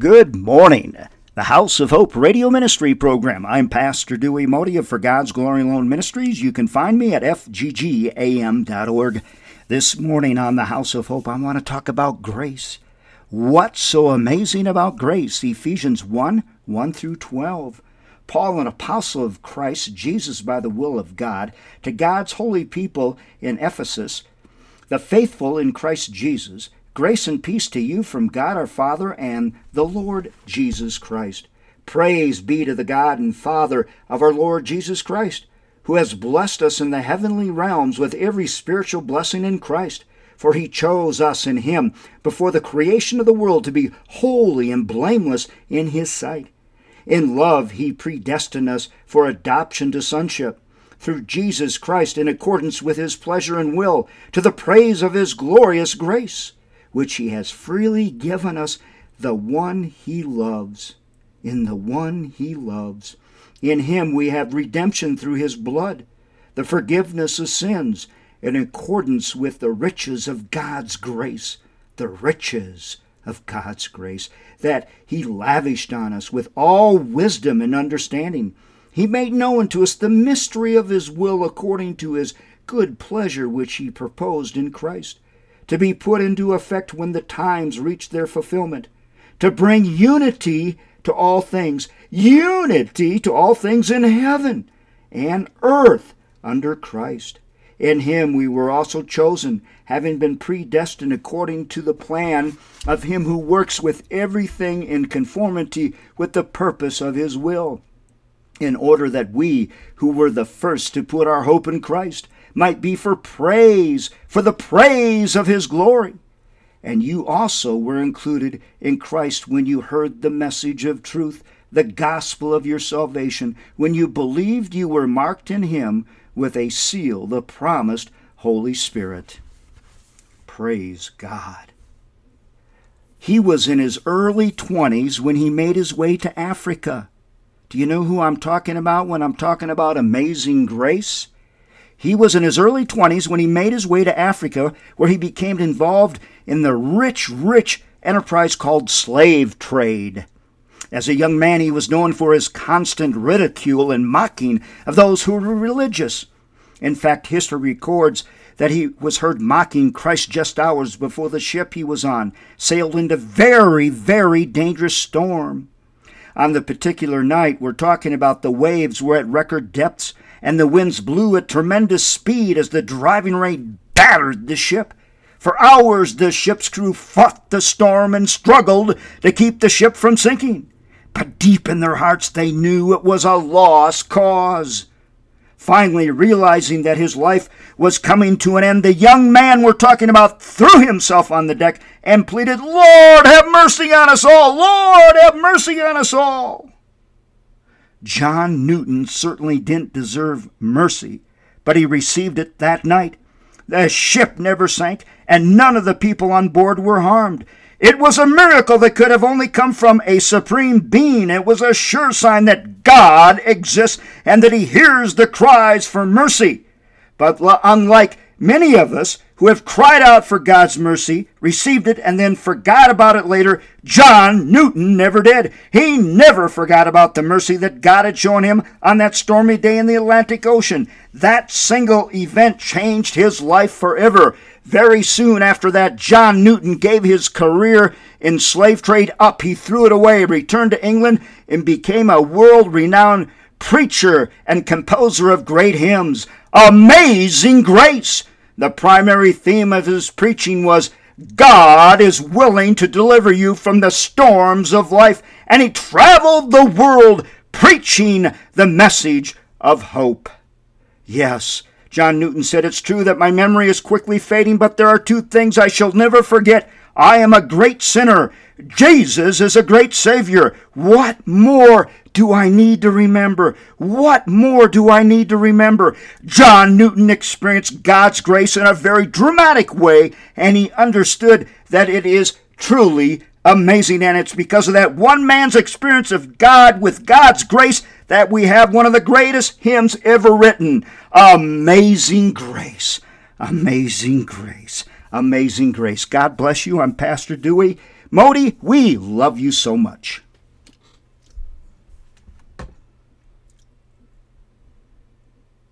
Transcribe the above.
Good morning. The House of Hope radio ministry program. I'm Pastor Dewey Modi of For God's Glory Alone Ministries. You can find me at fggam.org. This morning on the House of Hope, I want to talk about grace. What's so amazing about grace? Ephesians 1 1 through 12. Paul, an apostle of Christ Jesus by the will of God, to God's holy people in Ephesus, the faithful in Christ Jesus, grace and peace to you from God our Father and the Lord Jesus Christ. Praise be to the God and Father of our Lord Jesus Christ, who has blessed us in the heavenly realms with every spiritual blessing in Christ for he chose us in him before the creation of the world to be holy and blameless in his sight. In love, he predestined us for adoption to sonship through Jesus Christ in accordance with his pleasure and will, to the praise of his glorious grace, which he has freely given us, the one he loves. In the one he loves. In him we have redemption through his blood, the forgiveness of sins in accordance with the riches of God's grace, the riches of God's grace that He lavished on us with all wisdom and understanding. He made known to us the mystery of His will according to His good pleasure which He proposed in Christ, to be put into effect when the times reach their fulfillment, to bring unity to all things, unity to all things in heaven and earth under Christ. In him we were also chosen, having been predestined according to the plan of him who works with everything in conformity with the purpose of his will, in order that we, who were the first to put our hope in Christ, might be for praise, for the praise of his glory. And you also were included in Christ when you heard the message of truth, the gospel of your salvation. When you believed, you were marked in him with a seal, the promised Holy Spirit. Praise God. He was in his early 20s when he made his way to Africa. Do you know who I'm talking about when I'm talking about amazing grace? He was in his early 20s when he made his way to Africa, where he became involved in the rich, rich enterprise called slave trade. As a young man, he was known for his constant ridicule and mocking of those who were religious. In fact, history records that he was heard mocking Christ just hours before the ship he was on sailed into a very, very dangerous storm. On the particular night, we're talking about the waves were at record depths and the winds blew at tremendous speed as the driving rain battered the ship. For hours, the ship's crew fought the storm and struggled to keep the ship from sinking but deep in their hearts they knew it was a lost cause. Finally, realizing that his life was coming to an end, the young man we're talking about threw himself on the deck and pleaded, Lord, have mercy on us all! Lord, have mercy on us all! John Newton certainly didn't deserve mercy, but he received it that night. The ship never sank, and none of the people on board were harmed. It was a miracle that could have only come from a supreme being. It was a sure sign that God exists and that He hears the cries for mercy. But unlike many of us who have cried out for God's mercy, received it, and then forgot about it later, John Newton never did. He never forgot about the mercy that God had shown him on that stormy day in the Atlantic Ocean. That single event changed his life forever. Very soon after that, John Newton gave his career in slave trade up. He threw it away, returned to England, and became a world renowned preacher and composer of great hymns. Amazing grace! The primary theme of his preaching was God is willing to deliver you from the storms of life, and he traveled the world preaching the message of hope. Yes, John Newton said, It's true that my memory is quickly fading, but there are two things I shall never forget. I am a great sinner. Jesus is a great Savior. What more do I need to remember? What more do I need to remember? John Newton experienced God's grace in a very dramatic way, and he understood that it is truly amazing. And it's because of that one man's experience of God with God's grace that we have one of the greatest hymns ever written Amazing Grace. Amazing Grace. Amazing Grace. God bless you. I'm Pastor Dewey. Modi, we love you so much.